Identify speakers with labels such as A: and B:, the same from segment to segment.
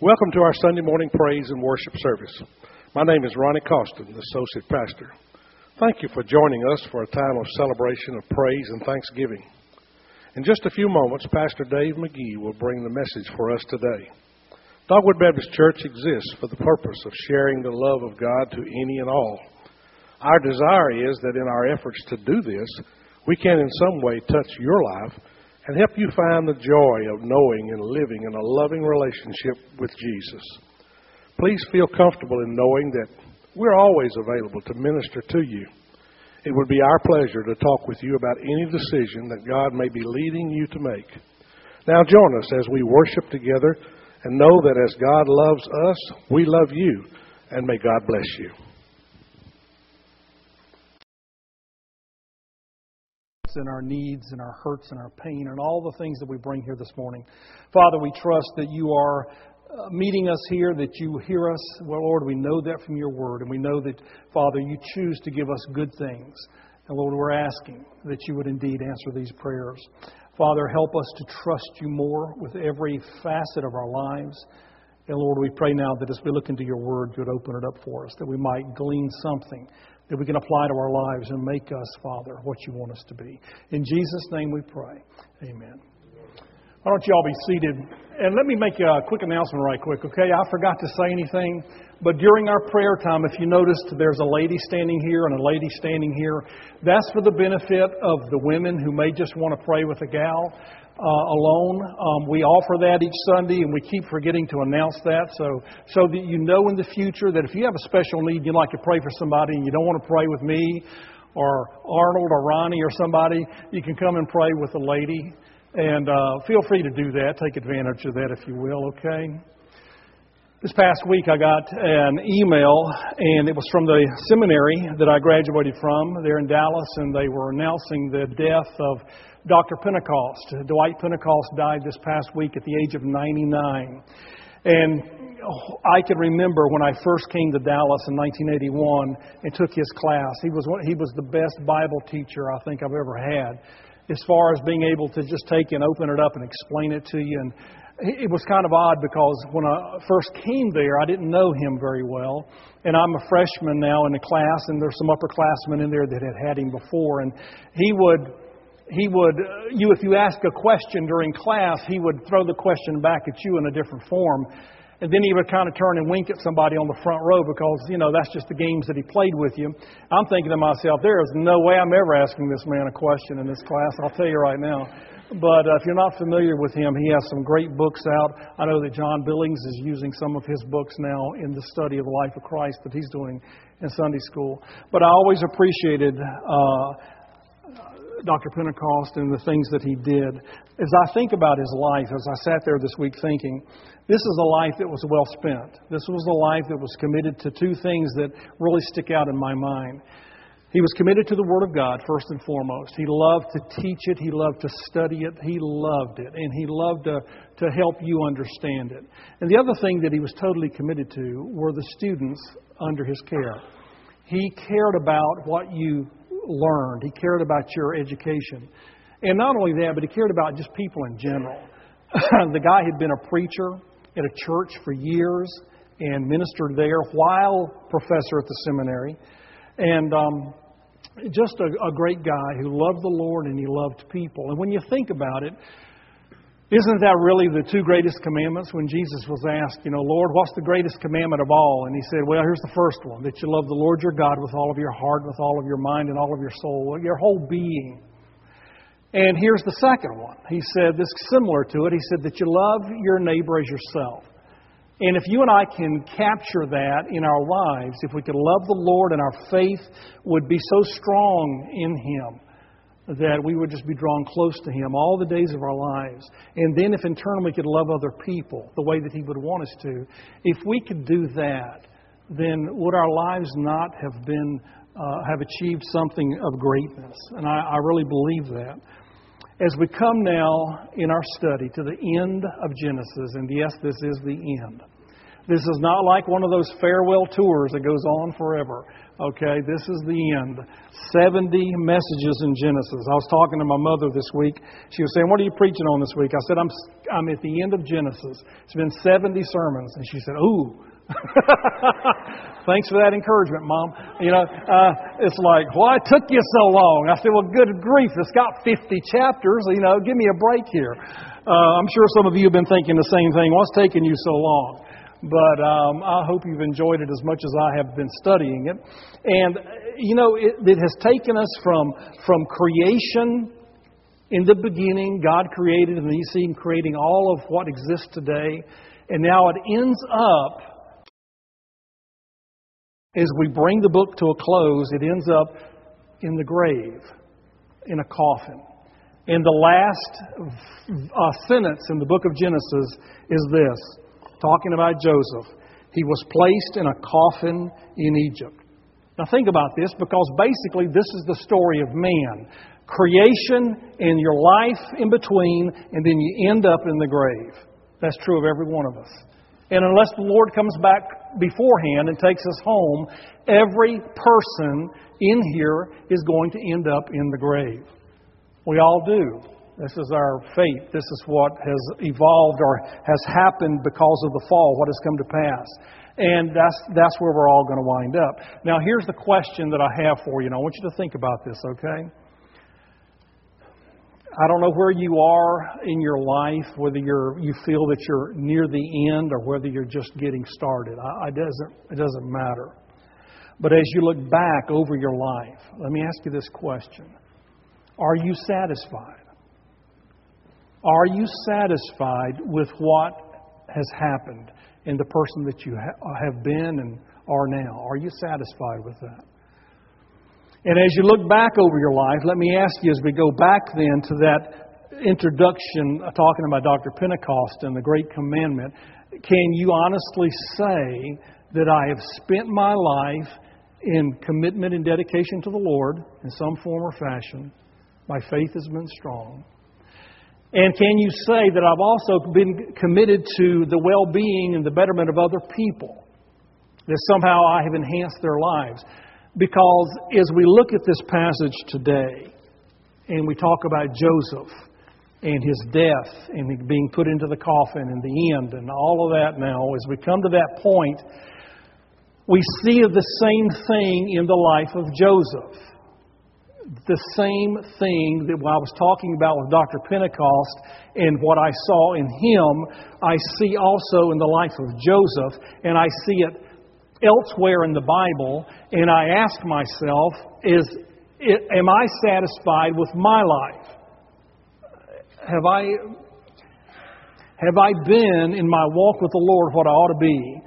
A: Welcome to our Sunday morning praise and worship service. My name is Ronnie Costin, the Associate Pastor. Thank you for joining us for a time of celebration of praise and thanksgiving. In just a few moments, Pastor Dave McGee will bring the message for us today. Dogwood Baptist Church exists for the purpose of sharing the love of God to any and all. Our desire is that in our efforts to do this, we can in some way touch your life and help you find the joy of knowing and living in a loving relationship with Jesus. Please feel comfortable in knowing that we're always available to minister to you. It would be our pleasure to talk with you about any decision that God may be leading you to make. Now join us as we worship together and know that as God loves us, we love you, and may God bless you.
B: And our needs and our hurts and our pain and all the things that we bring here this morning. Father, we trust that you are uh, meeting us here, that you hear us. Well, Lord, we know that from your word, and we know that, Father, you choose to give us good things. And Lord, we're asking that you would indeed answer these prayers. Father, help us to trust you more with every facet of our lives. And Lord, we pray now that as we look into your word, you would open it up for us, that we might glean something that we can apply to our lives and make us, Father, what you want us to be. In Jesus' name we pray. Amen. Why don't you all be seated? And let me make a quick announcement right quick, okay? I forgot to say anything, but during our prayer time, if you noticed, there's a lady standing here and a lady standing here. That's for the benefit of the women who may just want to pray with a gal alone. Um, we offer that each Sunday, and we keep forgetting to announce that. So, so that you know in the future that if you have a special need, you'd like to pray for somebody, and you don't want to pray with me or Arnold or Ronnie or somebody, you can come and pray with a lady. And uh, feel free to do that. Take advantage of that if you will, okay? This past week, I got an email, and it was from the seminary that I graduated from there in Dallas, and they were announcing the death of Dr. Pentecost. Dwight Pentecost died this past week at the age of 99. And I can remember when I first came to Dallas in 1981 and took his class. He was, he was the best Bible teacher I think I've ever had as far as being able to just take and open it up and explain it to you. And it was kind of odd because when I first came there, I didn't know him very well. And I'm a freshman now in the class, and there's some upperclassmen in there that had had him before. And he would he would, uh, you, if you ask a question during class, he would throw the question back at you in a different form. And then he would kind of turn and wink at somebody on the front row because, you know, that's just the games that he played with you. I'm thinking to myself, there is no way I'm ever asking this man a question in this class. I'll tell you right now. But uh, if you're not familiar with him, he has some great books out. I know that John Billings is using some of his books now in the study of the life of Christ that he's doing in Sunday school. But I always appreciated uh, Dr. Pentecost and the things that he did. As I think about his life, as I sat there this week thinking, this is a life that was well spent. This was a life that was committed to two things that really stick out in my mind. He was committed to the Word of God, first and foremost. He loved to teach it, he loved to study it, he loved it, and he loved to, to help you understand it. And the other thing that he was totally committed to were the students under his care. He cared about what you learned. He cared about your education. And not only that, but he cared about just people in general. the guy had been a preacher at a church for years and ministered there while professor at the seminary. And um, just a, a great guy who loved the Lord and he loved people. And when you think about it, isn't that really the two greatest commandments? When Jesus was asked, you know, Lord, what's the greatest commandment of all? And he said, well, here's the first one that you love the Lord your God with all of your heart, with all of your mind, and all of your soul, your whole being. And here's the second one. He said this similar to it. He said that you love your neighbor as yourself. And if you and I can capture that in our lives, if we could love the Lord and our faith would be so strong in Him, that we would just be drawn close to Him all the days of our lives. And then, if in turn we could love other people the way that He would want us to, if we could do that, then would our lives not have been uh, have achieved something of greatness? And I, I really believe that. As we come now in our study to the end of Genesis, and yes, this is the end. This is not like one of those farewell tours that goes on forever. Okay, this is the end. 70 messages in Genesis. I was talking to my mother this week. She was saying, What are you preaching on this week? I said, I'm, I'm at the end of Genesis. It's been 70 sermons. And she said, Ooh. Thanks for that encouragement, Mom. You know, uh, it's like, why took you so long? I said, well, good grief, it's got 50 chapters. You know, give me a break here. Uh, I'm sure some of you have been thinking the same thing. What's taking you so long? But um, I hope you've enjoyed it as much as I have been studying it. And, you know, it, it has taken us from, from creation in the beginning, God created, and you see Him creating all of what exists today. And now it ends up, as we bring the book to a close, it ends up in the grave, in a coffin. And the last uh, sentence in the book of Genesis is this talking about Joseph. He was placed in a coffin in Egypt. Now, think about this because basically, this is the story of man creation and your life in between, and then you end up in the grave. That's true of every one of us. And unless the Lord comes back beforehand and takes us home, every person in here is going to end up in the grave. We all do. This is our fate. This is what has evolved or has happened because of the fall, what has come to pass. And that's, that's where we're all going to wind up. Now, here's the question that I have for you, and I want you to think about this, okay? I don't know where you are in your life, whether you're, you feel that you're near the end or whether you're just getting started. I, I doesn't, it doesn't matter. But as you look back over your life, let me ask you this question Are you satisfied? Are you satisfied with what has happened in the person that you ha- have been and are now? Are you satisfied with that? And as you look back over your life, let me ask you as we go back then to that introduction uh, talking about Dr. Pentecost and the Great Commandment, can you honestly say that I have spent my life in commitment and dedication to the Lord in some form or fashion? My faith has been strong. And can you say that I've also been committed to the well being and the betterment of other people? That somehow I have enhanced their lives? Because as we look at this passage today, and we talk about Joseph and his death and being put into the coffin and the end and all of that now, as we come to that point, we see the same thing in the life of Joseph the same thing that I was talking about with Dr. Pentecost and what I saw in him, I see also in the life of Joseph, and I see it elsewhere in the Bible, and I ask myself, is am I satisfied with my life? Have I have I been in my walk with the Lord what I ought to be?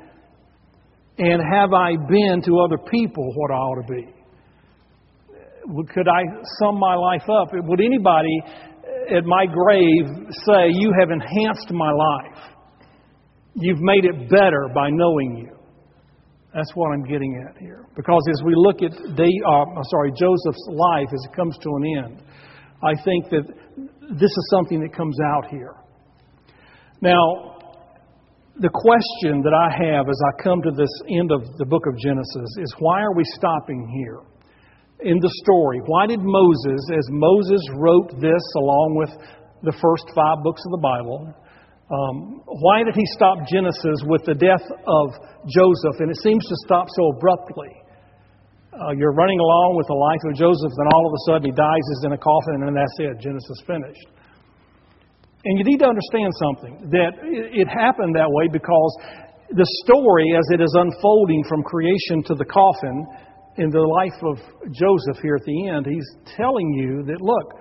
B: And have I been to other people what I ought to be? could I sum my life up? Would anybody at my grave say, You have enhanced my life? You've made it better by knowing you. That's what I'm getting at here. Because as we look at day, uh, sorry, Joseph's life as it comes to an end, I think that this is something that comes out here. Now, the question that I have as I come to this end of the book of Genesis is why are we stopping here? in the story. Why did Moses, as Moses wrote this along with the first five books of the Bible, um, why did he stop Genesis with the death of Joseph? And it seems to stop so abruptly. Uh, you're running along with the life of Joseph, and all of a sudden he dies, is in a coffin, and that's it. Genesis finished. And you need to understand something that it happened that way because the story, as it is unfolding from creation to the coffin, in the life of Joseph here at the end, he's telling you that, look,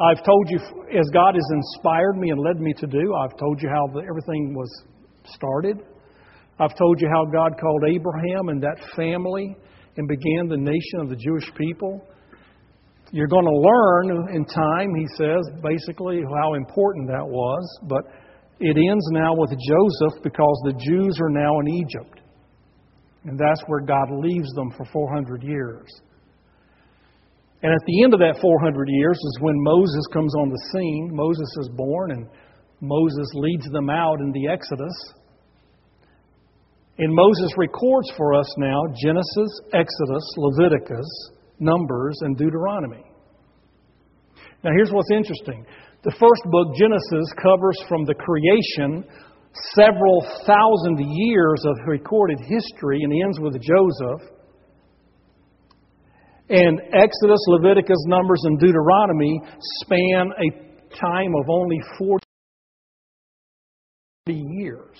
B: I've told you, as God has inspired me and led me to do, I've told you how everything was started. I've told you how God called Abraham and that family and began the nation of the Jewish people. You're going to learn in time, he says, basically how important that was. But it ends now with Joseph because the Jews are now in Egypt. And that's where God leaves them for 400 years. And at the end of that 400 years is when Moses comes on the scene. Moses is born, and Moses leads them out in the Exodus. And Moses records for us now Genesis, Exodus, Leviticus, Numbers, and Deuteronomy. Now, here's what's interesting. The first book, Genesis, covers from the creation several thousand years of recorded history and ends with Joseph. And Exodus, Leviticus, Numbers, and Deuteronomy span a time of only 40 years.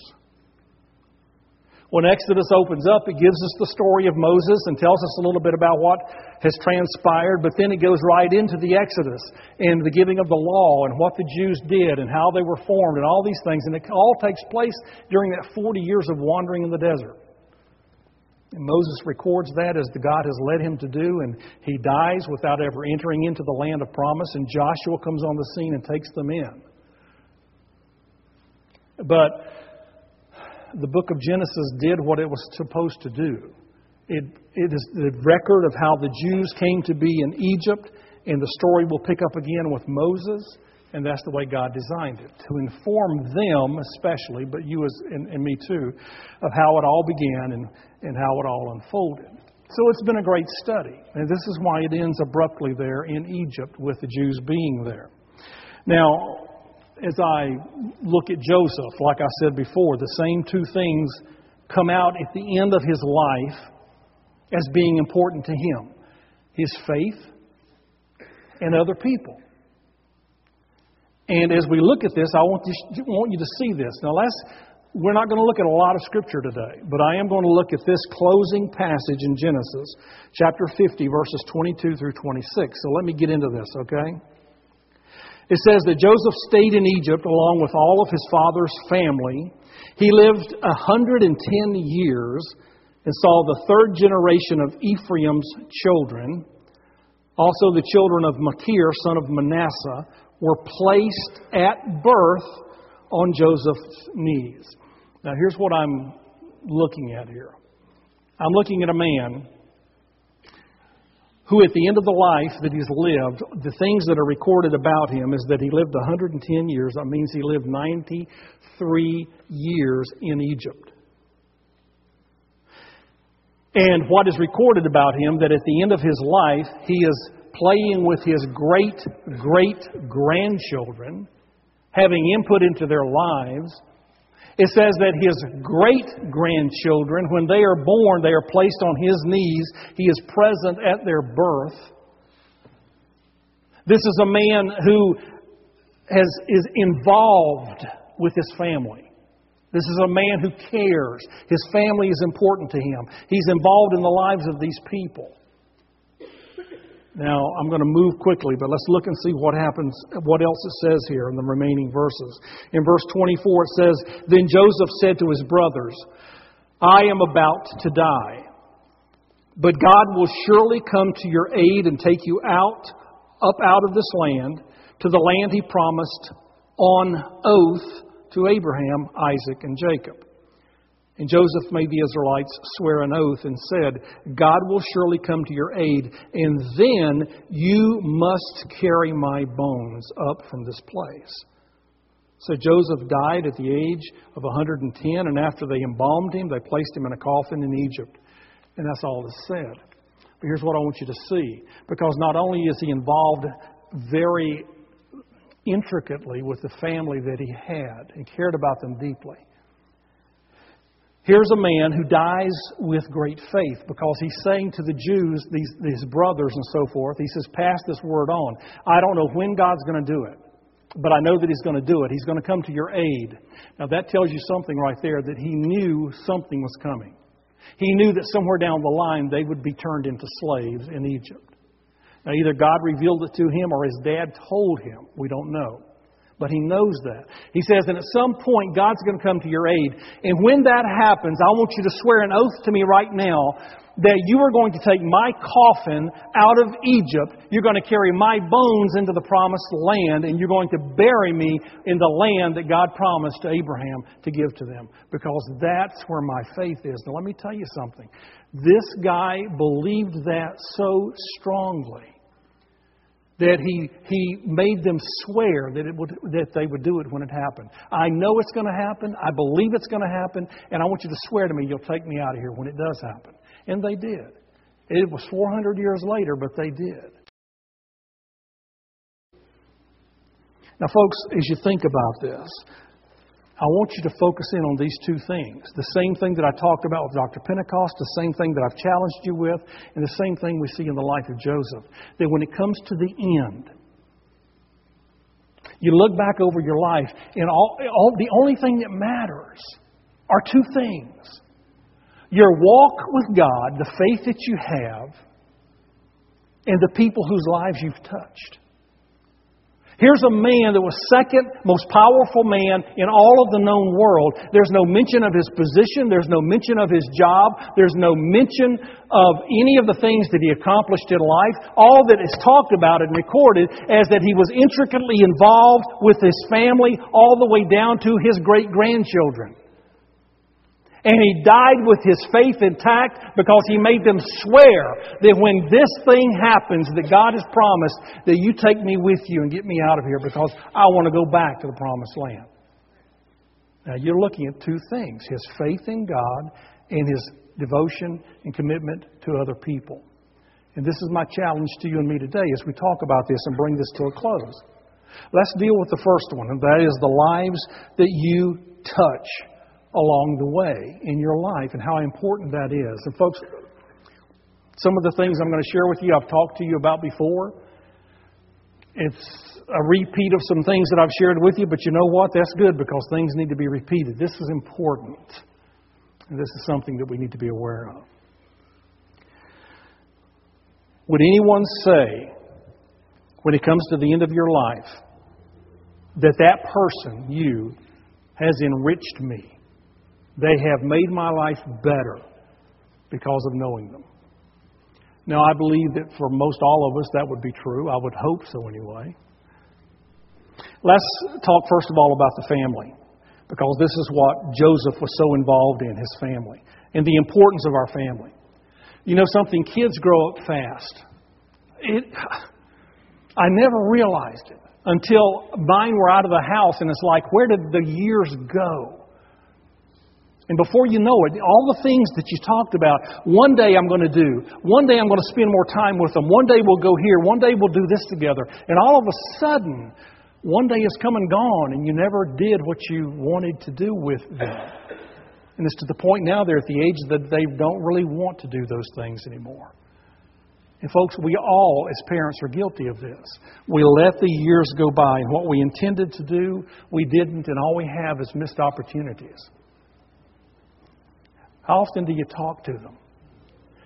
B: When Exodus opens up, it gives us the story of Moses and tells us a little bit about what has transpired, but then it goes right into the Exodus and the giving of the law and what the Jews did and how they were formed and all these things. And it all takes place during that 40 years of wandering in the desert. And Moses records that as the God has led him to do, and he dies without ever entering into the land of promise, and Joshua comes on the scene and takes them in. But the book of Genesis did what it was supposed to do. It, it is the record of how the Jews came to be in Egypt, and the story will pick up again with Moses, and that's the way God designed it to inform them, especially, but you as, and, and me too, of how it all began and, and how it all unfolded. So it's been a great study, and this is why it ends abruptly there in Egypt with the Jews being there. Now, as I look at Joseph, like I said before, the same two things come out at the end of his life as being important to him his faith and other people. And as we look at this, I want you, want you to see this. Now, let's, we're not going to look at a lot of Scripture today, but I am going to look at this closing passage in Genesis, chapter 50, verses 22 through 26. So let me get into this, okay? It says that Joseph stayed in Egypt along with all of his father's family. He lived 110 years and saw the third generation of Ephraim's children. Also, the children of Machir, son of Manasseh, were placed at birth on Joseph's knees. Now, here's what I'm looking at here I'm looking at a man who at the end of the life that he's lived, the things that are recorded about him is that he lived 110 years. That means he lived 93 years in Egypt. And what is recorded about him that at the end of his life, he is playing with his great great grandchildren, having input into their lives, it says that his great grandchildren, when they are born, they are placed on his knees. He is present at their birth. This is a man who has, is involved with his family. This is a man who cares. His family is important to him. He's involved in the lives of these people. Now, I'm going to move quickly, but let's look and see what happens, what else it says here in the remaining verses. In verse 24, it says, Then Joseph said to his brothers, I am about to die, but God will surely come to your aid and take you out, up out of this land, to the land he promised on oath to Abraham, Isaac, and Jacob. And Joseph made the Israelites swear an oath and said, God will surely come to your aid, and then you must carry my bones up from this place. So Joseph died at the age of 110, and after they embalmed him, they placed him in a coffin in Egypt. And that's all that's said. But here's what I want you to see. Because not only is he involved very intricately with the family that he had and cared about them deeply, Here's a man who dies with great faith because he's saying to the Jews, these, these brothers and so forth, he says, Pass this word on. I don't know when God's going to do it, but I know that he's going to do it. He's going to come to your aid. Now, that tells you something right there that he knew something was coming. He knew that somewhere down the line they would be turned into slaves in Egypt. Now, either God revealed it to him or his dad told him. We don't know but he knows that. He says, and at some point, God's going to come to your aid. And when that happens, I want you to swear an oath to me right now that you are going to take my coffin out of Egypt. You're going to carry my bones into the promised land, and you're going to bury me in the land that God promised to Abraham to give to them. Because that's where my faith is. Now, let me tell you something. This guy believed that so strongly that he, he made them swear that, it would, that they would do it when it happened. I know it's going to happen. I believe it's going to happen. And I want you to swear to me you'll take me out of here when it does happen. And they did. It was 400 years later, but they did. Now, folks, as you think about this, I want you to focus in on these two things. The same thing that I talked about with Dr. Pentecost, the same thing that I've challenged you with, and the same thing we see in the life of Joseph. That when it comes to the end, you look back over your life, and all, all, the only thing that matters are two things your walk with God, the faith that you have, and the people whose lives you've touched. Here's a man that was second most powerful man in all of the known world. There's no mention of his position. There's no mention of his job. There's no mention of any of the things that he accomplished in life. All that is talked about and recorded as that he was intricately involved with his family all the way down to his great grandchildren. And he died with his faith intact because he made them swear that when this thing happens, that God has promised that you take me with you and get me out of here because I want to go back to the promised land. Now you're looking at two things his faith in God and his devotion and commitment to other people. And this is my challenge to you and me today as we talk about this and bring this to a close. Let's deal with the first one, and that is the lives that you touch along the way in your life and how important that is. And, folks, some of the things I'm going to share with you, I've talked to you about before. It's a repeat of some things that I've shared with you, but you know what? That's good because things need to be repeated. This is important. And this is something that we need to be aware of. Would anyone say, when it comes to the end of your life, that that person, you, has enriched me? They have made my life better because of knowing them. Now, I believe that for most all of us that would be true. I would hope so anyway. Let's talk first of all about the family, because this is what Joseph was so involved in, his family, and the importance of our family. You know something, kids grow up fast. It, I never realized it until mine were out of the house, and it's like, where did the years go? And before you know it, all the things that you talked about, one day I'm going to do, one day I'm going to spend more time with them, one day we'll go here, one day we'll do this together. And all of a sudden, one day has come and gone, and you never did what you wanted to do with them. And it's to the point now they're at the age that they don't really want to do those things anymore. And folks, we all, as parents, are guilty of this. We let the years go by, and what we intended to do, we didn't, and all we have is missed opportunities. How often do you talk to them?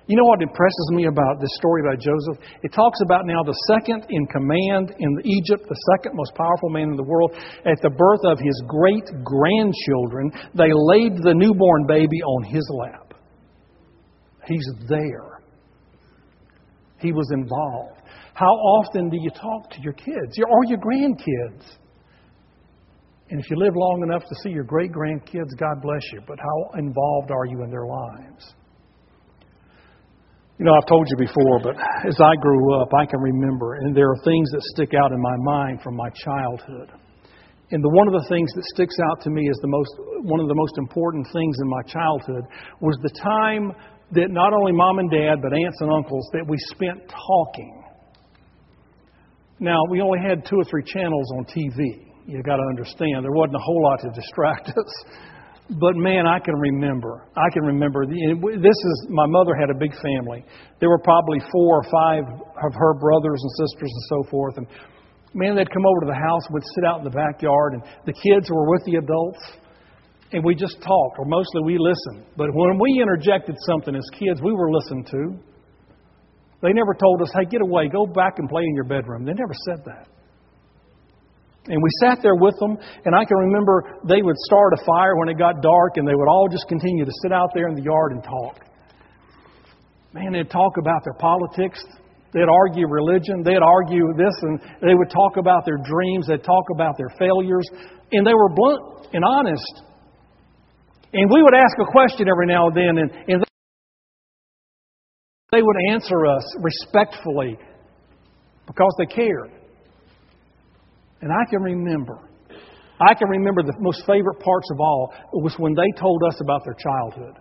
B: You know what impresses me about this story about Joseph? It talks about now the second in command in Egypt, the second most powerful man in the world. At the birth of his great grandchildren, they laid the newborn baby on his lap. He's there. He was involved. How often do you talk to your kids or your grandkids? And if you live long enough to see your great grandkids, God bless you. But how involved are you in their lives? You know, I've told you before, but as I grew up, I can remember, and there are things that stick out in my mind from my childhood. And the, one of the things that sticks out to me as the most, one of the most important things in my childhood was the time that not only mom and dad, but aunts and uncles, that we spent talking. Now, we only had two or three channels on TV you got to understand there wasn't a whole lot to distract us. But man, I can remember. I can remember. This is my mother had a big family. There were probably four or five of her brothers and sisters and so forth. And man, they'd come over to the house, would sit out in the backyard, and the kids were with the adults, and we just talked, or mostly we listened. But when we interjected something as kids, we were listened to. They never told us, "Hey, get away, go back and play in your bedroom." They never said that. And we sat there with them, and I can remember they would start a fire when it got dark, and they would all just continue to sit out there in the yard and talk. Man, they'd talk about their politics. They'd argue religion. They'd argue this, and they would talk about their dreams. They'd talk about their failures. And they were blunt and honest. And we would ask a question every now and then, and, and they would answer us respectfully because they cared. And I can remember, I can remember the most favorite parts of all was when they told us about their childhood.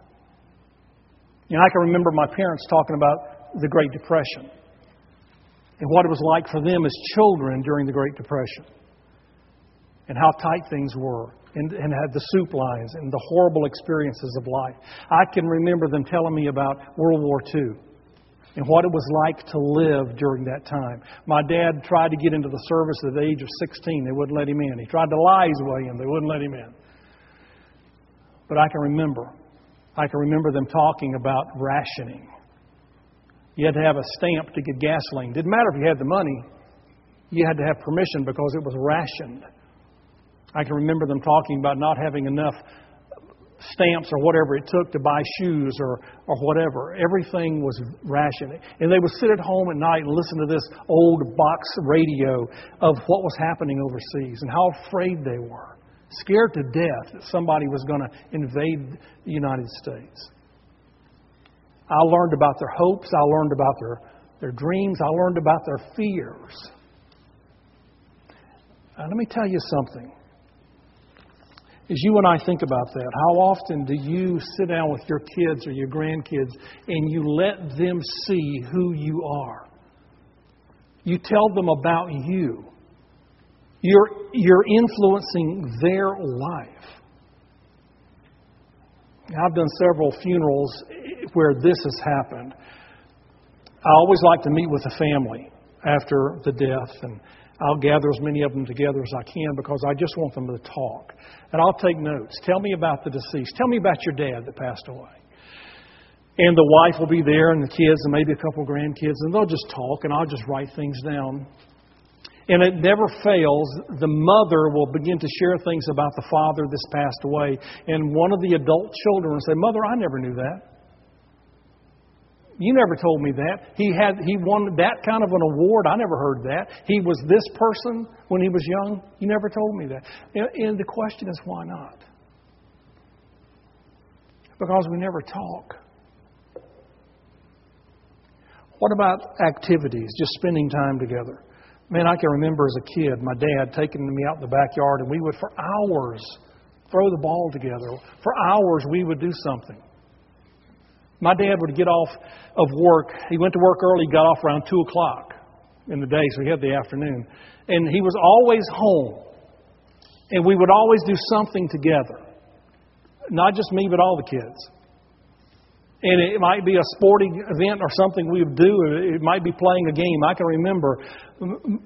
B: And I can remember my parents talking about the Great Depression and what it was like for them as children during the Great Depression and how tight things were and, and had the soup lines and the horrible experiences of life. I can remember them telling me about World War II and what it was like to live during that time. My dad tried to get into the service at the age of 16. They wouldn't let him in. He tried to lie his way in. They wouldn't let him in. But I can remember. I can remember them talking about rationing. You had to have a stamp to get gasoline. Didn't matter if you had the money. You had to have permission because it was rationed. I can remember them talking about not having enough stamps or whatever it took to buy shoes or, or whatever. Everything was rationed. And they would sit at home at night and listen to this old box radio of what was happening overseas and how afraid they were, scared to death that somebody was going to invade the United States. I learned about their hopes, I learned about their, their dreams, I learned about their fears. Now, let me tell you something. As you and I think about that, how often do you sit down with your kids or your grandkids and you let them see who you are? You tell them about you. You're, you're influencing their life. I've done several funerals where this has happened. I always like to meet with the family after the death and I'll gather as many of them together as I can because I just want them to talk. And I'll take notes. Tell me about the deceased. Tell me about your dad that passed away. And the wife will be there and the kids and maybe a couple grandkids and they'll just talk and I'll just write things down. And it never fails. The mother will begin to share things about the father that's passed away. And one of the adult children will say, Mother, I never knew that. You never told me that. He had he won that kind of an award. I never heard that. He was this person when he was young. You never told me that. And the question is why not? Because we never talk. What about activities, just spending time together? Man, I can remember as a kid, my dad taking me out in the backyard, and we would, for hours, throw the ball together. For hours, we would do something. My dad would get off of work. He went to work early, got off around 2 o'clock in the day, so he had the afternoon. And he was always home. And we would always do something together. Not just me, but all the kids. And it might be a sporting event or something we would do. It might be playing a game. I can remember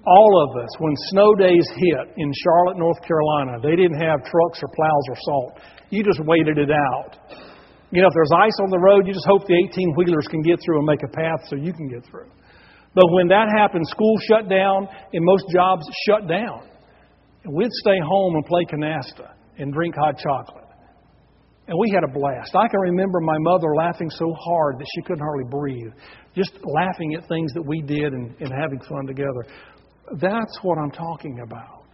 B: all of us when snow days hit in Charlotte, North Carolina. They didn't have trucks or plows or salt. You just waited it out. You know, if there's ice on the road, you just hope the 18 wheelers can get through and make a path so you can get through. But when that happened, school shut down and most jobs shut down. And we'd stay home and play canasta and drink hot chocolate. And we had a blast. I can remember my mother laughing so hard that she couldn't hardly breathe, just laughing at things that we did and, and having fun together. That's what I'm talking about.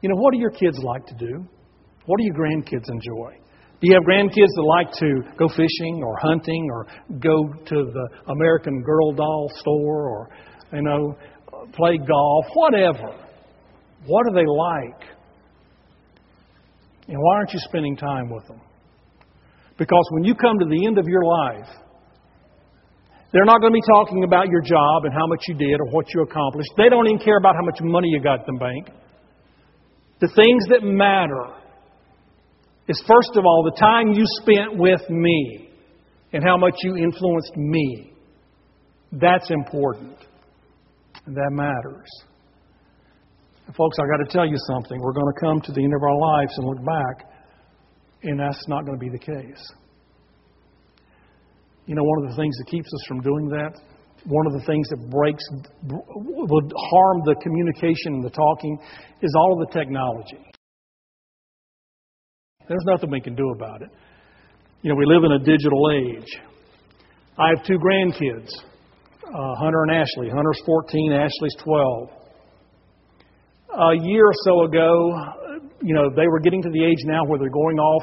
B: You know, what do your kids like to do? What do your grandkids enjoy? Do you have grandkids that like to go fishing or hunting or go to the American Girl doll store or, you know, play golf, whatever? What do they like? And why aren't you spending time with them? Because when you come to the end of your life, they're not going to be talking about your job and how much you did or what you accomplished. They don't even care about how much money you got in the bank. The things that matter is first of all the time you spent with me and how much you influenced me. That's important. And that matters. Folks, I've got to tell you something. We're going to come to the end of our lives and look back, and that's not going to be the case. You know, one of the things that keeps us from doing that, one of the things that breaks, would harm the communication and the talking, is all of the technology. There's nothing we can do about it. You know, we live in a digital age. I have two grandkids, uh, Hunter and Ashley. Hunter's 14, Ashley's 12. A year or so ago, you know, they were getting to the age now where they're going off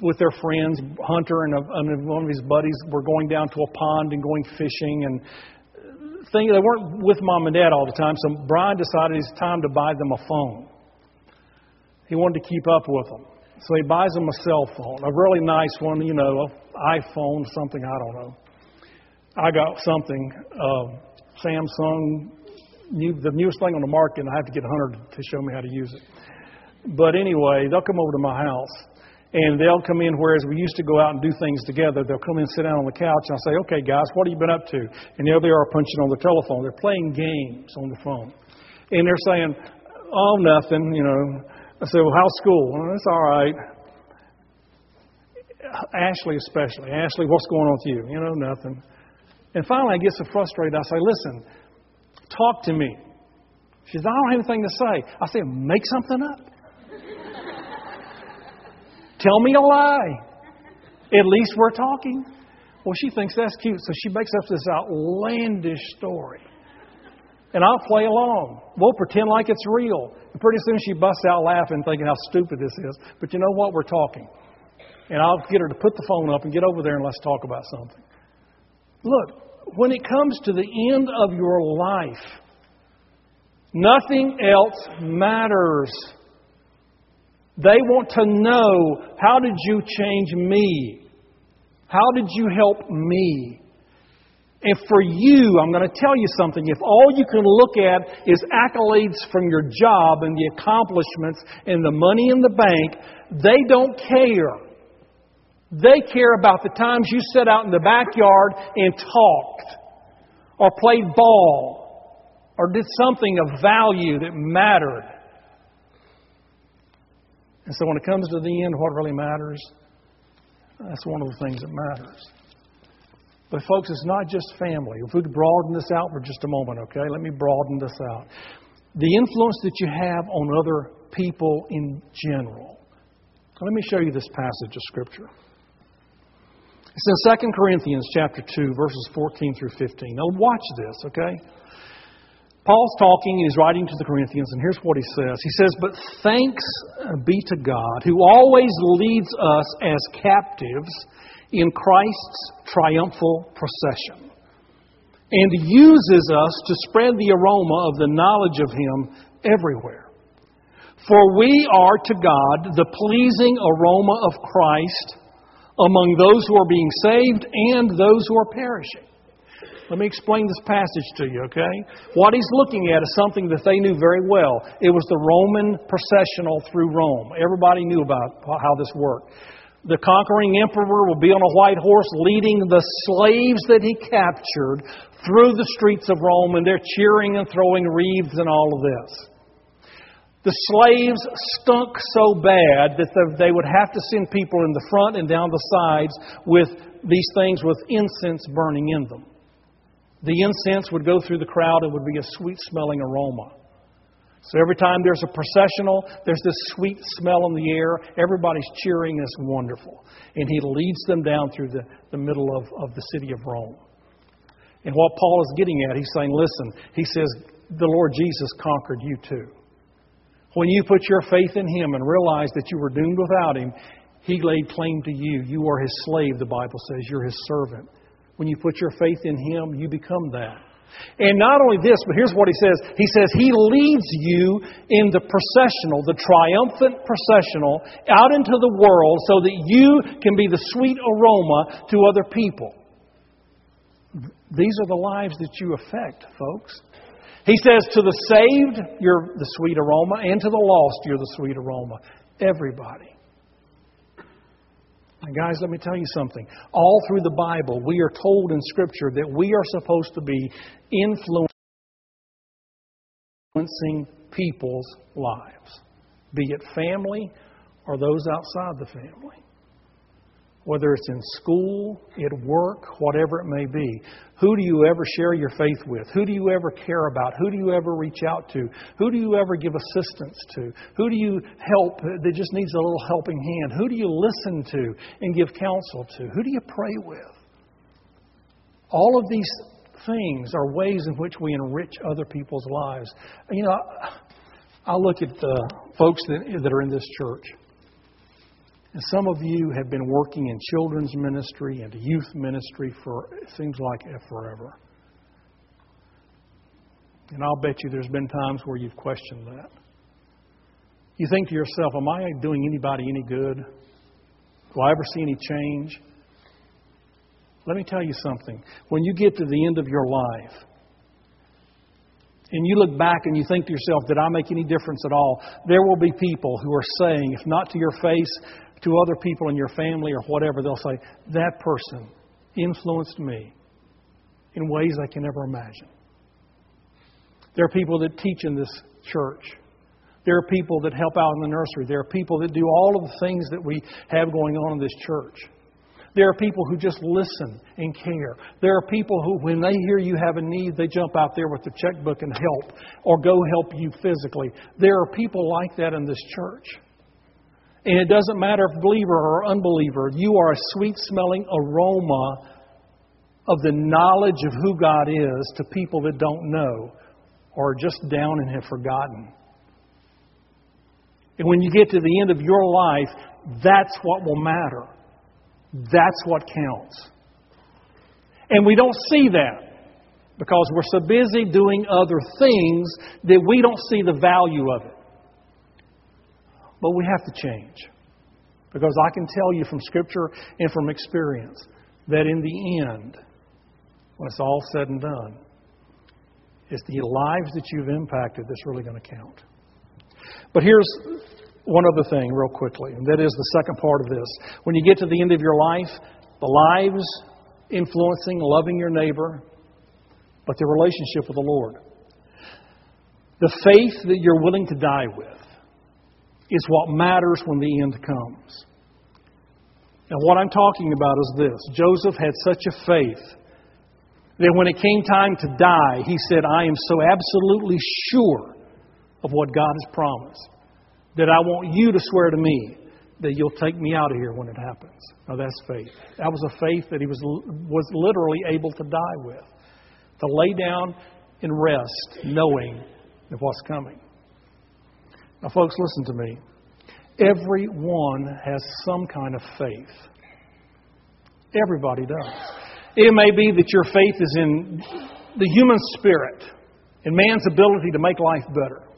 B: with their friends. Hunter and, a, and one of his buddies were going down to a pond and going fishing, and thing, they weren't with mom and dad all the time, so Brian decided it's time to buy them a phone. He wanted to keep up with them. So he buys him a cell phone, a really nice one, you know, iPhone, something, I don't know. I got something, uh, Samsung, new, the newest thing on the market, and I have to get Hunter to show me how to use it. But anyway, they'll come over to my house and they'll come in, whereas we used to go out and do things together, they'll come in sit down on the couch, and I'll say, okay, guys, what have you been up to? And there they are punching on the telephone. They're playing games on the phone. And they're saying, oh, nothing, you know. I say, well, how's school? Well, it's all right. Ashley, especially. Ashley, what's going on with you? You know, nothing. And finally, I get so frustrated, I say, listen, talk to me. She says, I don't have anything to say. I say, make something up. Tell me a lie. At least we're talking. Well, she thinks that's cute, so she makes up this outlandish story. And I'll play along. We'll pretend like it's real. And pretty soon she busts out laughing, thinking how stupid this is. But you know what? We're talking. And I'll get her to put the phone up and get over there and let's talk about something. Look, when it comes to the end of your life, nothing else matters. They want to know how did you change me? How did you help me? And for you, I'm going to tell you something. If all you can look at is accolades from your job and the accomplishments and the money in the bank, they don't care. They care about the times you sat out in the backyard and talked, or played ball, or did something of value that mattered. And so when it comes to the end, what really matters, that's one of the things that matters. But, folks, it's not just family. If we could broaden this out for just a moment, okay? Let me broaden this out. The influence that you have on other people in general. Let me show you this passage of Scripture. It's in 2 Corinthians chapter 2, verses 14 through 15. Now watch this, okay? Paul's talking and he's writing to the Corinthians, and here's what he says. He says, But thanks be to God, who always leads us as captives in Christ's triumphal procession, and uses us to spread the aroma of the knowledge of Him everywhere. For we are to God the pleasing aroma of Christ among those who are being saved and those who are perishing. Let me explain this passage to you, okay? What he's looking at is something that they knew very well. It was the Roman processional through Rome. Everybody knew about how this worked. The conquering emperor will be on a white horse leading the slaves that he captured through the streets of Rome, and they're cheering and throwing wreaths and all of this. The slaves stunk so bad that they would have to send people in the front and down the sides with these things with incense burning in them. The incense would go through the crowd and would be a sweet smelling aroma. So every time there's a processional, there's this sweet smell in the air. Everybody's cheering. It's wonderful. And he leads them down through the, the middle of, of the city of Rome. And what Paul is getting at, he's saying, listen, he says, the Lord Jesus conquered you too. When you put your faith in him and realize that you were doomed without him, he laid claim to you. You are his slave, the Bible says. You're his servant. When you put your faith in Him, you become that. And not only this, but here's what he says. He says he leads you in the processional, the triumphant processional, out into the world so that you can be the sweet aroma to other people. These are the lives that you affect, folks. He says to the saved, you're the sweet aroma, and to the lost, you're the sweet aroma. Everybody. And guys, let me tell you something. All through the Bible, we are told in Scripture that we are supposed to be influencing people's lives, be it family or those outside the family whether it's in school, at work, whatever it may be. Who do you ever share your faith with? Who do you ever care about? Who do you ever reach out to? Who do you ever give assistance to? Who do you help that just needs a little helping hand? Who do you listen to and give counsel to? Who do you pray with? All of these things are ways in which we enrich other people's lives. You know, I look at the folks that, that are in this church. And some of you have been working in children's ministry and youth ministry for, seems like, forever. And I'll bet you there's been times where you've questioned that. You think to yourself, Am I doing anybody any good? Will I ever see any change? Let me tell you something. When you get to the end of your life, and you look back and you think to yourself, Did I make any difference at all? There will be people who are saying, if not to your face, to other people in your family or whatever, they'll say, That person influenced me in ways I can never imagine. There are people that teach in this church. There are people that help out in the nursery. There are people that do all of the things that we have going on in this church. There are people who just listen and care. There are people who, when they hear you have a need, they jump out there with the checkbook and help or go help you physically. There are people like that in this church. And it doesn't matter if believer or unbeliever, you are a sweet smelling aroma of the knowledge of who God is to people that don't know or are just down and have forgotten. And when you get to the end of your life, that's what will matter. That's what counts. And we don't see that because we're so busy doing other things that we don't see the value of it. But we have to change. Because I can tell you from Scripture and from experience that in the end, when it's all said and done, it's the lives that you've impacted that's really going to count. But here's one other thing, real quickly, and that is the second part of this. When you get to the end of your life, the lives influencing, loving your neighbor, but the relationship with the Lord. The faith that you're willing to die with is what matters when the end comes. And what I'm talking about is this Joseph had such a faith that when it came time to die, he said, I am so absolutely sure of what God has promised that I want you to swear to me that you'll take me out of here when it happens. Now that's faith. That was a faith that he was, was literally able to die with. To lay down and rest knowing of what's coming. Now, folks, listen to me. Everyone has some kind of faith. Everybody does. It may be that your faith is in the human spirit, in man's ability to make life better.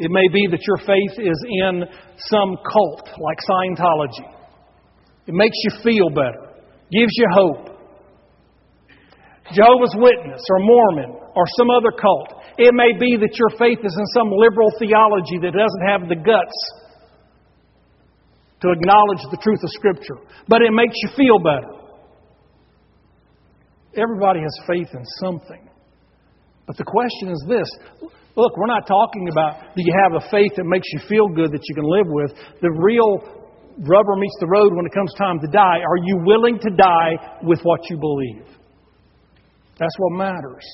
B: It may be that your faith is in some cult like Scientology. It makes you feel better, gives you hope. Jehovah's Witness or Mormon or some other cult. It may be that your faith is in some liberal theology that doesn't have the guts to acknowledge the truth of Scripture, but it makes you feel better. Everybody has faith in something. But the question is this Look, we're not talking about do you have a faith that makes you feel good that you can live with. The real rubber meets the road when it comes time to die. Are you willing to die with what you believe? That's what matters.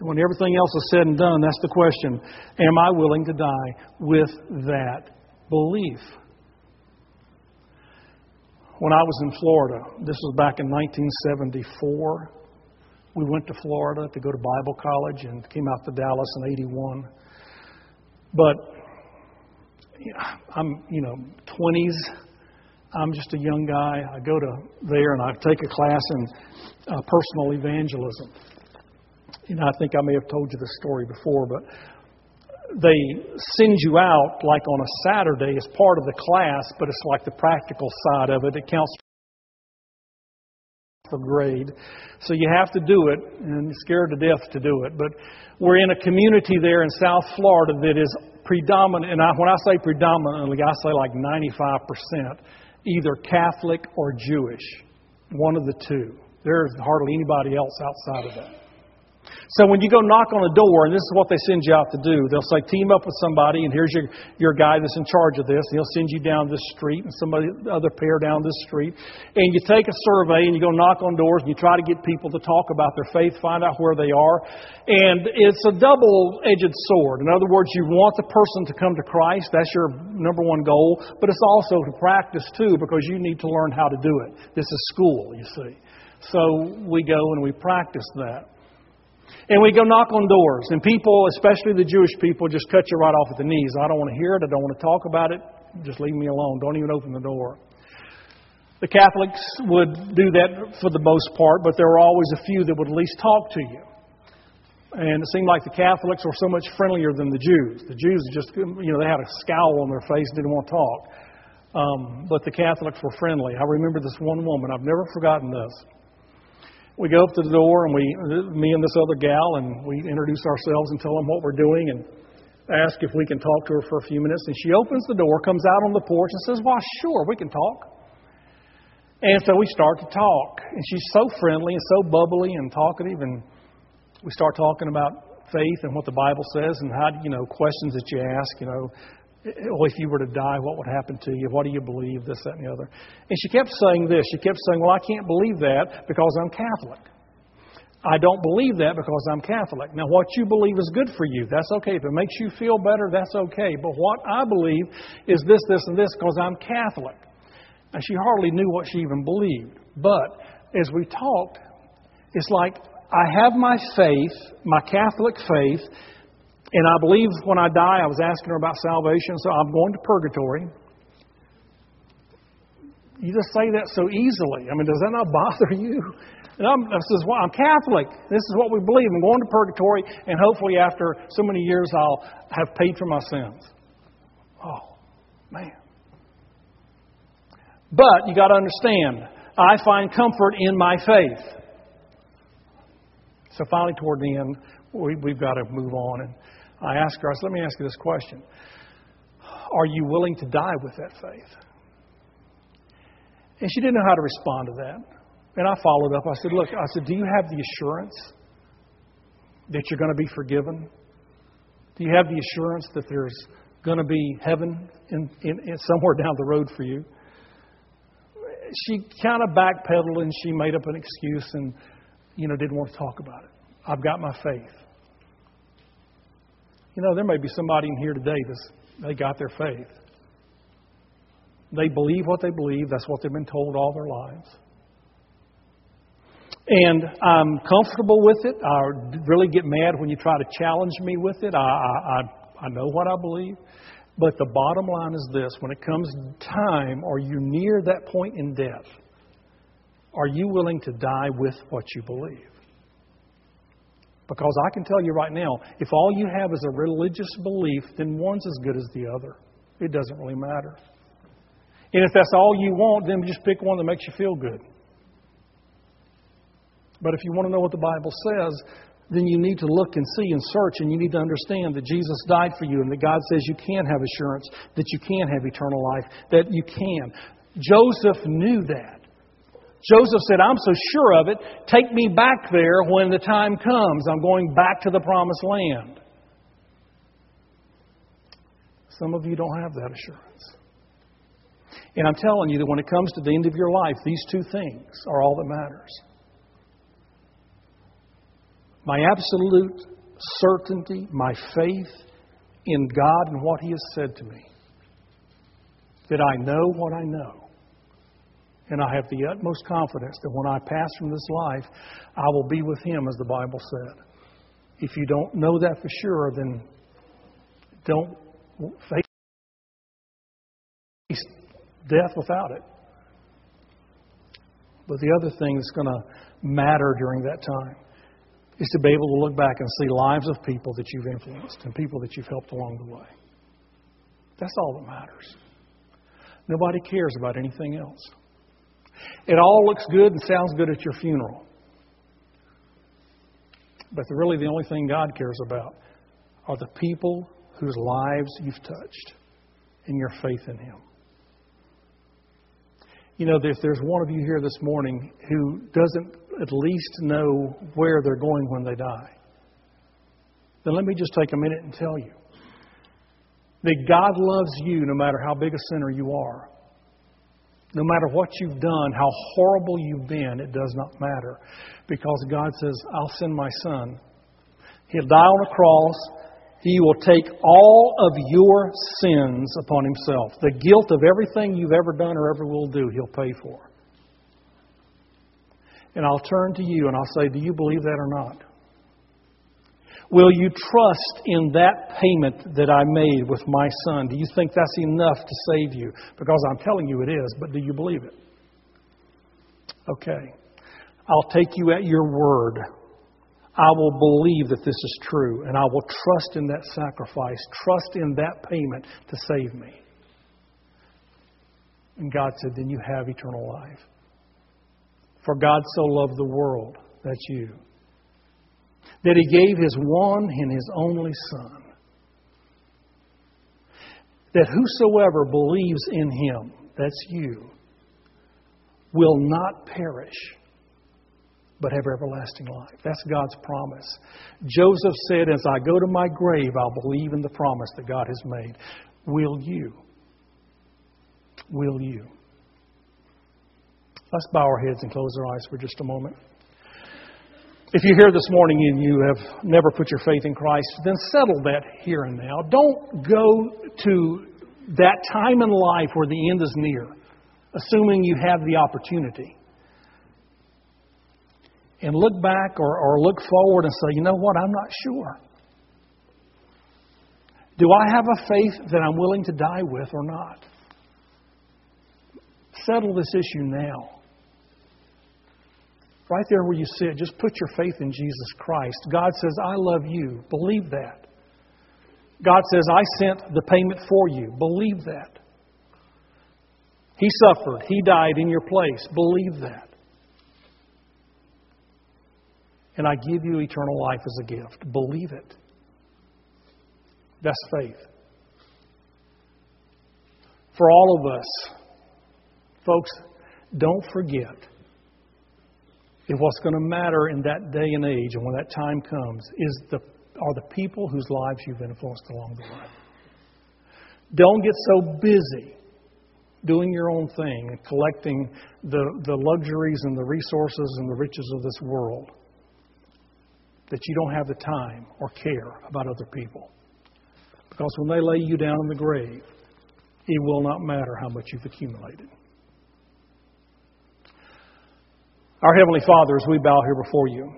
B: When everything else is said and done, that's the question Am I willing to die with that belief? When I was in Florida, this was back in 1974, we went to Florida to go to Bible college and came out to Dallas in 81. But I'm, you know, 20s. I'm just a young guy. I go to there and I take a class in uh, personal evangelism. And I think I may have told you this story before, but they send you out like on a Saturday as part of the class, but it's like the practical side of it. It counts for grade. So you have to do it, and you're scared to death to do it. But we're in a community there in South Florida that is predominant, and I, when I say predominantly, I say like 95%, either Catholic or Jewish. One of the two. There's hardly anybody else outside of that. So when you go knock on a door, and this is what they send you out to do, they'll say, team up with somebody, and here's your, your guy that's in charge of this, and he'll send you down this street, and somebody other pair down this street, and you take a survey, and you go knock on doors, and you try to get people to talk about their faith, find out where they are, and it's a double-edged sword. In other words, you want the person to come to Christ, that's your number one goal, but it's also to practice too, because you need to learn how to do it. This is school, you see. So we go and we practice that. And we go knock on doors, and people, especially the Jewish people, just cut you right off at the knees. I don't want to hear it. I don't want to talk about it. Just leave me alone. Don't even open the door. The Catholics would do that for the most part, but there were always a few that would at least talk to you. And it seemed like the Catholics were so much friendlier than the Jews. The Jews just, you know, they had a scowl on their face, didn't want to talk. Um, but the Catholics were friendly. I remember this one woman. I've never forgotten this. We go up to the door, and we, me and this other gal, and we introduce ourselves and tell them what we're doing, and ask if we can talk to her for a few minutes. And she opens the door, comes out on the porch, and says, "Well, sure, we can talk." And so we start to talk, and she's so friendly and so bubbly and talkative, and we start talking about faith and what the Bible says, and how you know questions that you ask, you know, well, if you were to die, what would happen to you? What do you believe? This, that, and the other. And she kept saying this. She kept saying, Well, I can't believe that because I'm Catholic. I don't believe that because I'm Catholic. Now, what you believe is good for you. That's okay. If it makes you feel better, that's okay. But what I believe is this, this, and this because I'm Catholic. And she hardly knew what she even believed. But as we talked, it's like I have my faith, my Catholic faith, and I believe when I die, I was asking her about salvation, so I'm going to purgatory. You just say that so easily. I mean, does that not bother you? And I'm, is what, I'm Catholic. This is what we believe. I'm going to purgatory, and hopefully, after so many years, I'll have paid for my sins. Oh, man. But you got to understand, I find comfort in my faith. So finally, toward the end, we, we've got to move on. And I asked her, I said, let me ask you this question Are you willing to die with that faith? And she didn't know how to respond to that. And I followed up. I said, Look, I said, do you have the assurance that you're going to be forgiven? Do you have the assurance that there's going to be heaven in, in, in somewhere down the road for you? She kind of backpedaled and she made up an excuse and, you know, didn't want to talk about it. I've got my faith. You know, there may be somebody in here today that's they got their faith. They believe what they believe. That's what they've been told all their lives. And I'm comfortable with it. I really get mad when you try to challenge me with it. I, I, I know what I believe. But the bottom line is this when it comes time, are you near that point in death? Are you willing to die with what you believe? Because I can tell you right now, if all you have is a religious belief, then one's as good as the other. It doesn't really matter. And if that's all you want, then just pick one that makes you feel good. But if you want to know what the Bible says, then you need to look and see and search, and you need to understand that Jesus died for you, and that God says you can have assurance, that you can have eternal life, that you can. Joseph knew that. Joseph said, I'm so sure of it, take me back there when the time comes. I'm going back to the promised land. Some of you don't have that assurance. And I'm telling you that when it comes to the end of your life, these two things are all that matters my absolute certainty, my faith in God and what He has said to me. That I know what I know. And I have the utmost confidence that when I pass from this life, I will be with Him, as the Bible said. If you don't know that for sure, then don't face death without it. But the other thing that's going to matter during that time is to be able to look back and see lives of people that you've influenced and people that you've helped along the way. That's all that matters. Nobody cares about anything else. It all looks good and sounds good at your funeral. But really, the only thing God cares about are the people whose lives you've touched in your faith in Him. You know, if there's one of you here this morning who doesn't at least know where they're going when they die, then let me just take a minute and tell you that God loves you no matter how big a sinner you are. No matter what you've done, how horrible you've been, it does not matter. Because God says, I'll send my son. He'll die on a cross. He will take all of your sins upon himself. The guilt of everything you've ever done or ever will do, he'll pay for. And I'll turn to you and I'll say, Do you believe that or not? Will you trust in that payment that I made with my son? Do you think that's enough to save you? Because I'm telling you it is, but do you believe it? Okay. I'll take you at your word. I will believe that this is true, and I will trust in that sacrifice, trust in that payment to save me. And God said, Then you have eternal life. For God so loved the world, that's you, that He gave His one and His only Son, that whosoever believes in Him, that's you, will not perish but have everlasting life. That's God's promise. Joseph said, As I go to my grave, I'll believe in the promise that God has made. Will you? Will you? Let's bow our heads and close our eyes for just a moment. If you're here this morning and you have never put your faith in Christ, then settle that here and now. Don't go to that time in life where the end is near, assuming you have the opportunity and look back or, or look forward and say, you know what, I'm not sure. Do I have a faith that I'm willing to die with or not? Settle this issue now. Right there where you sit, just put your faith in Jesus Christ. God says, I love you. Believe that. God says, I sent the payment for you. Believe that. He suffered. He died in your place. Believe that. and I give you eternal life as a gift. Believe it. That's faith. For all of us, folks, don't forget if what's going to matter in that day and age and when that time comes is the, are the people whose lives you've influenced along the way. Don't get so busy doing your own thing and collecting the, the luxuries and the resources and the riches of this world that you don't have the time or care about other people. Because when they lay you down in the grave, it will not matter how much you've accumulated. Our Heavenly Father, as we bow here before you,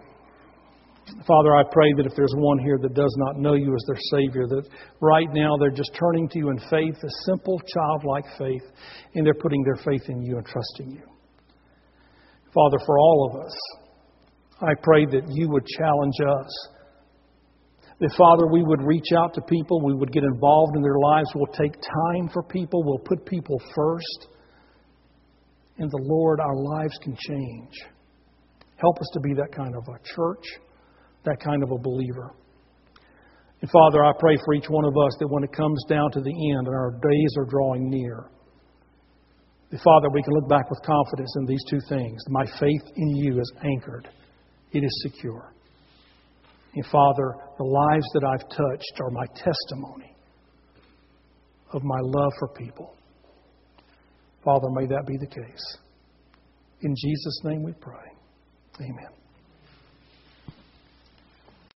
B: Father, I pray that if there's one here that does not know you as their Savior, that right now they're just turning to you in faith, a simple, childlike faith, and they're putting their faith in you and trusting you. Father, for all of us, I pray that you would challenge us. That, Father, we would reach out to people, we would get involved in their lives, we'll take time for people, we'll put people first. And the Lord, our lives can change. Help us to be that kind of a church, that kind of a believer. And Father, I pray for each one of us that when it comes down to the end and our days are drawing near, that Father, we can look back with confidence in these two things. My faith in you is anchored it is secure. And Father, the lives that I've touched are my testimony of my love for people. Father, may that be the case. In Jesus' name we pray. Amen.